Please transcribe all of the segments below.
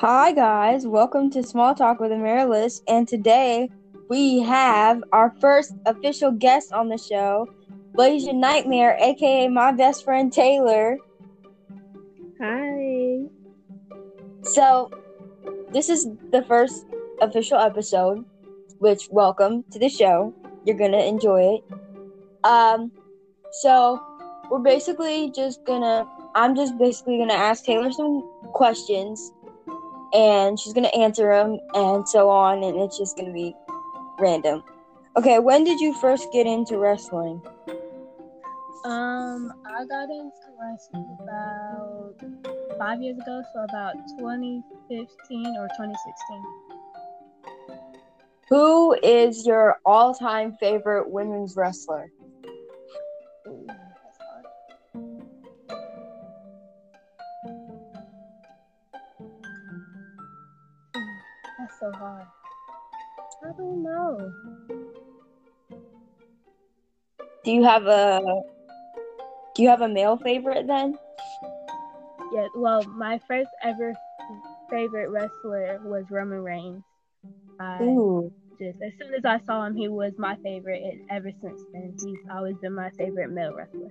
Hi, guys. Welcome to Small Talk with Amaryllis. And today we have our first official guest on the show, Blasian Nightmare, aka my best friend Taylor. Hi. So, this is the first official episode, which welcome to the show. You're gonna enjoy it. Um, so we're basically just gonna. I'm just basically gonna ask Taylor some questions, and she's gonna answer them, and so on, and it's just gonna be random. Okay, when did you first get into wrestling? Um, I got into wrestling about five years ago, so about 2015 or 2016. Who is your all-time favorite women's wrestler? That's so hard. I don't know. Do you have a Do you have a male favorite then? Yeah, well, my first ever favorite wrestler was Roman Reigns. I Ooh. just as soon as I saw him, he was my favorite, and ever since then, he's always been my favorite male wrestler.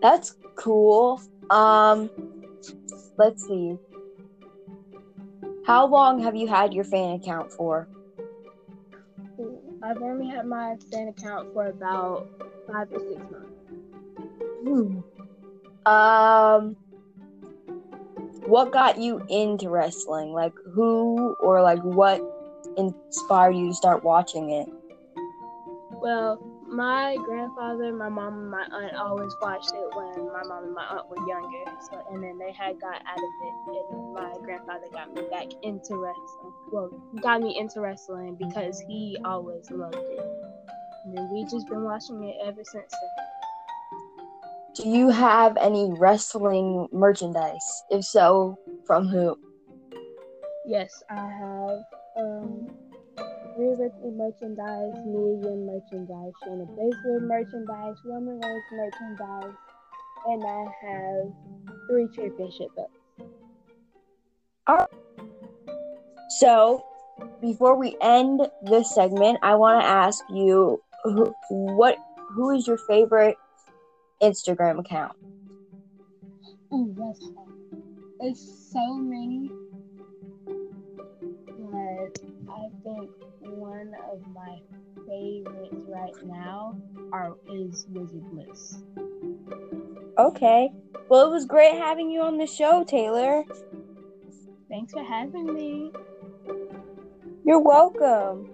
That's cool. Um, let's see. How long have you had your fan account for? I've only had my fan account for about five to six months. Um, what got you into wrestling? Like, who or like what inspired you to start watching it? Well, my grandfather, my mom, and my aunt always watched it when my mom and my aunt were younger. So, and then they had got out of it, and my grandfather got me back into wrestling. Well, got me into wrestling because he always loved it. And then we just been watching it ever since then. Do you have any wrestling merchandise? If so, from who? Yes, I have um Wrestling merchandise, Million merchandise, Shayna Baszler merchandise, Roman Reigns merchandise, and I have three championship belts. All right. So, before we end this segment, I want to ask you who, what who is your favorite Instagram account? That's hard. It's so many. Of my favorites right now are is Wizard Bliss. Okay. Well, it was great having you on the show, Taylor. Thanks for having me. You're welcome.